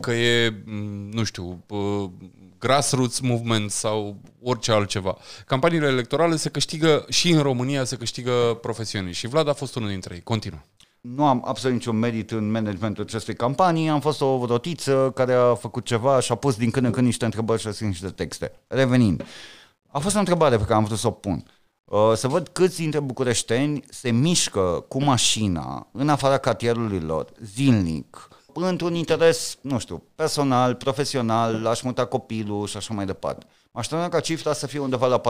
că e, mm, nu știu, uh, grassroots movement sau orice altceva. Campaniile electorale se câștigă și în România se câștigă profesioniști și Vlad a fost unul dintre ei. Continuă. Nu am absolut niciun merit în managementul acestei campanii, am fost o rotiță care a făcut ceva și a pus din când în când niște întrebări și a scris niște texte. Revenind, a fost o întrebare pe care am vrut să o pun. Uh, să văd câți dintre bucureșteni se mișcă cu mașina în afara cartierului lor, zilnic, într-un interes, nu știu, personal, profesional, aș muta copilul și așa mai departe. M-aș ca cifra să fie undeva la 40%,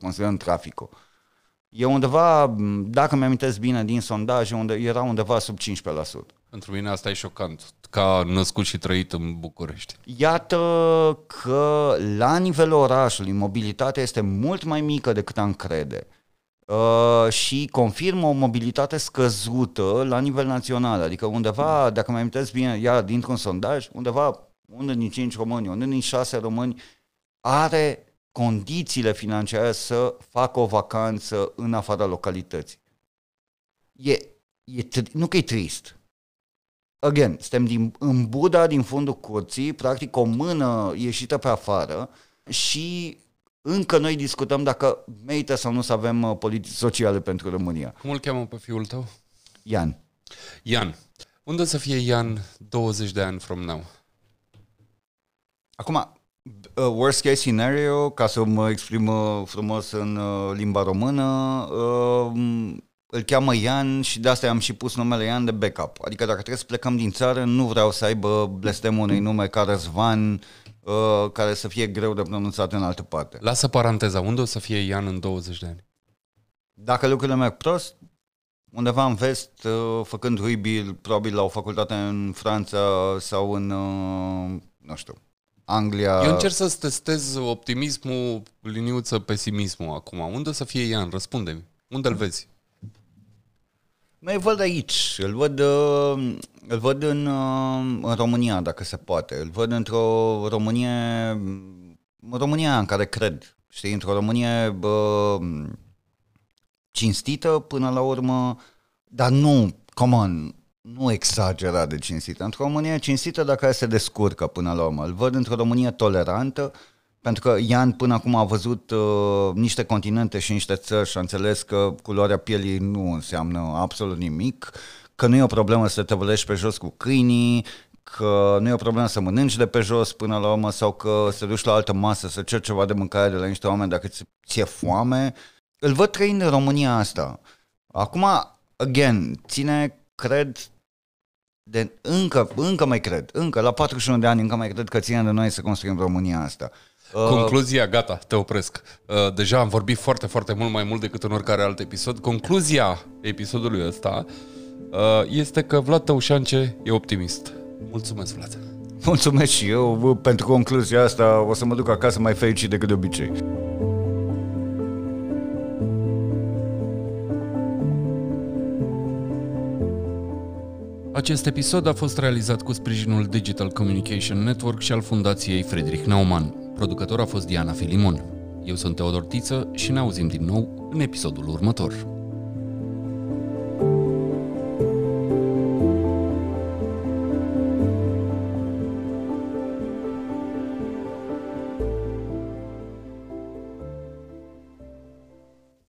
considerând traficul. E undeva, dacă mi-am bine din sondaj, unde era undeva sub 15%. Pentru mine asta e șocant, ca născut și trăit în București. Iată că la nivelul orașului mobilitatea este mult mai mică decât am crede. Uh, și confirmă o mobilitate scăzută la nivel național. Adică undeva, dacă mai amintesc bine, iar dintr-un sondaj, undeva unul din cinci români, unul din șase români are condițiile financiare să facă o vacanță în afara localității. E, e, nu că e trist. Again, suntem din, în Buda, din fundul curții, practic o mână ieșită pe afară și încă noi discutăm dacă merită sau nu să avem uh, politici sociale pentru România. Cum îl cheamă pe fiul tău? Ian. Ian. Unde să fie Ian 20 de ani from now? Acum, Uh, worst case scenario, ca să mă exprim uh, frumos în uh, limba română, uh, îl cheamă Ian și de asta am și pus numele Ian de backup. Adică dacă trebuie să plecăm din țară, nu vreau să aibă blestemul unui nume ca Răzvan, uh, care să fie greu de pronunțat în altă parte. Lasă paranteza, unde o să fie Ian în 20 de ani? Dacă lucrurile merg prost, undeva în vest, uh, făcând ruibil, probabil la o facultate în Franța sau în, uh, nu știu, Anglia. Eu încerc să testez optimismul, liniuță, pesimismul acum. Unde o să fie Ian? Răspunde-mi. Unde îl vezi? Mai văd aici, îl văd, uh, îl văd în, în România, dacă se poate. Îl văd într-o Românie, în România în care cred. Știi, într-o Românie bă, cinstită până la urmă, dar nu, come on, nu exagera de cinstită. Într-o Românie cinstită, dacă se descurcă până la urmă. Îl văd într-o Românie tolerantă, pentru că Ian până acum a văzut uh, niște continente și niște țări și a înțeles că culoarea pielii nu înseamnă absolut nimic, că nu e o problemă să te vălești pe jos cu câinii, că nu e o problemă să mănânci de pe jos până la urmă sau că să duci la altă masă să ceri ceva de mâncare de la niște oameni dacă ți-e foame. Îl văd trăind în România asta. Acum, again, ține, cred, de încă, încă mai cred, încă la 41 de ani încă mai cred că ține de noi să construim România asta. Uh, Concluzia, gata, te opresc. Uh, deja am vorbit foarte, foarte mult mai mult decât în oricare alt episod. Concluzia episodului ăsta uh, este că Vlad Tăușance e optimist. Mulțumesc, Vlad. Mulțumesc și eu pentru concluzia asta. O să mă duc acasă mai fericit decât de obicei. Acest episod a fost realizat cu sprijinul Digital Communication Network și al Fundației Friedrich Naumann. Producător a fost Diana Filimon. Eu sunt Teodor Tiță și ne auzim din nou în episodul următor.